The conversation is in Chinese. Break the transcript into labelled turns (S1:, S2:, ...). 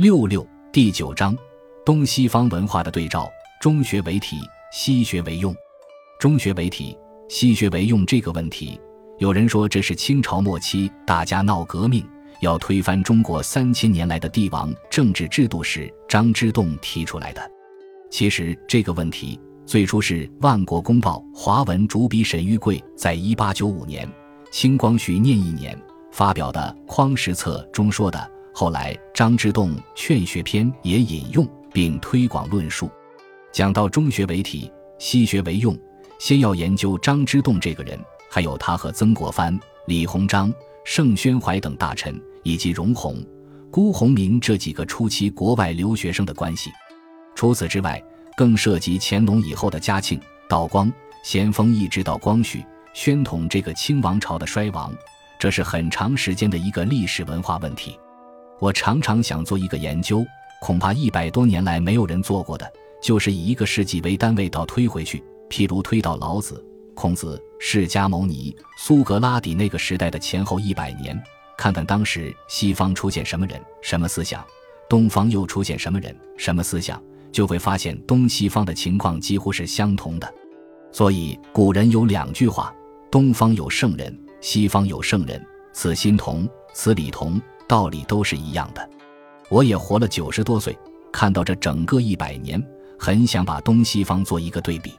S1: 六六第九章，东西方文化的对照，中学为体，西学为用。中学为体，西学为用这个问题，有人说这是清朝末期大家闹革命，要推翻中国三千年来的帝王政治制度时，张之洞提出来的。其实这个问题最初是《万国公报》华文主笔沈玉贵在一八九五年清光绪念一年发表的《匡时策》中说的。后来张之洞《劝学篇》也引用并推广论述，讲到中学为体，西学为用，先要研究张之洞这个人，还有他和曾国藩、李鸿章、盛宣怀等大臣，以及荣鸿、辜鸿铭这几个初期国外留学生的关系。除此之外，更涉及乾隆以后的嘉庆、道光、咸丰一直到光绪、宣统这个清王朝的衰亡，这是很长时间的一个历史文化问题。我常常想做一个研究，恐怕一百多年来没有人做过的，就是以一个世纪为单位倒推回去，譬如推到老子、孔子、释迦牟尼、苏格拉底那个时代的前后一百年，看看当时西方出现什么人、什么思想，东方又出现什么人、什么思想，就会发现东西方的情况几乎是相同的。所以古人有两句话：东方有圣人，西方有圣人，此心同，此理同。道理都是一样的，我也活了九十多岁，看到这整个一百年，很想把东西方做一个对比。